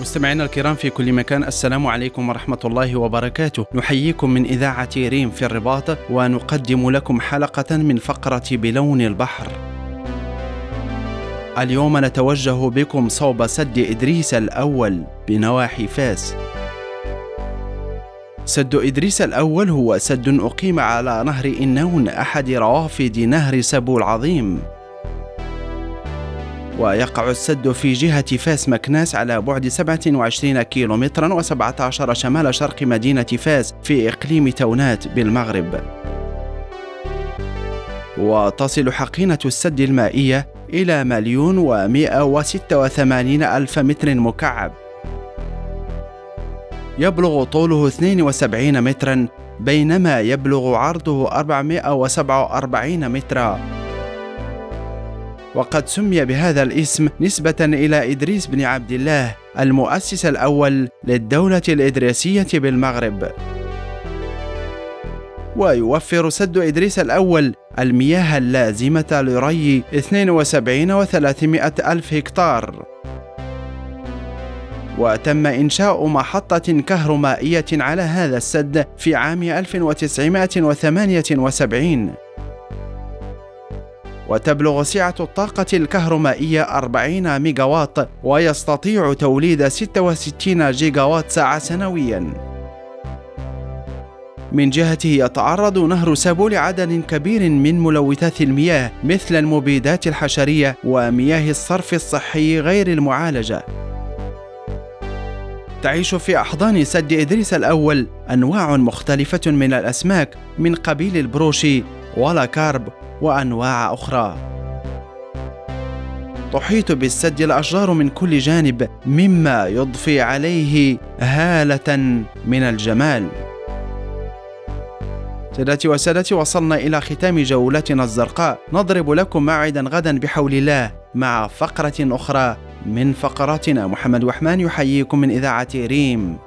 مستمعينا الكرام في كل مكان السلام عليكم ورحمة الله وبركاته. نحييكم من إذاعة ريم في الرباط ونقدم لكم حلقة من فقرة بلون البحر. اليوم نتوجه بكم صوب سد إدريس الأول بنواحي فاس. سد إدريس الأول هو سد أقيم على نهر إنون أحد روافد نهر سبو العظيم. ويقع السد في جهة فاس مكناس على بعد 27 كيلومترا و17 شمال شرق مدينة فاس في إقليم تونات بالمغرب. وتصل حقينة السد المائية إلى مليون ومائة وستة وثمانين ألف متر مكعب. يبلغ طوله 72 مترا بينما يبلغ عرضه 447 مترا. وقد سمي بهذا الاسم نسبة إلى إدريس بن عبد الله المؤسس الأول للدولة الإدريسية بالمغرب. ويوفر سد إدريس الأول المياه اللازمة لري 72 و300 ألف هكتار. وتم إنشاء محطة كهرومائية على هذا السد في عام 1978 وتبلغ سعة الطاقة الكهرومائية 40 ميجاوات ويستطيع توليد 66 جيجاوات ساعة سنوياً. من جهته يتعرض نهر سابو لعدد كبير من ملوثات المياه مثل المبيدات الحشرية ومياه الصرف الصحي غير المعالجة. تعيش في أحضان سد إدريس الأول أنواع مختلفة من الأسماك من قبيل البروشي ولاكارب وأنواع أخرى. تحيط بالسد الأشجار من كل جانب مما يضفي عليه هالة من الجمال. سادتي وسادتي وصلنا إلى ختام جولتنا الزرقاء. نضرب لكم موعدا غدا بحول الله مع فقرة أخرى من فقراتنا. محمد وحمان يحييكم من إذاعة ريم.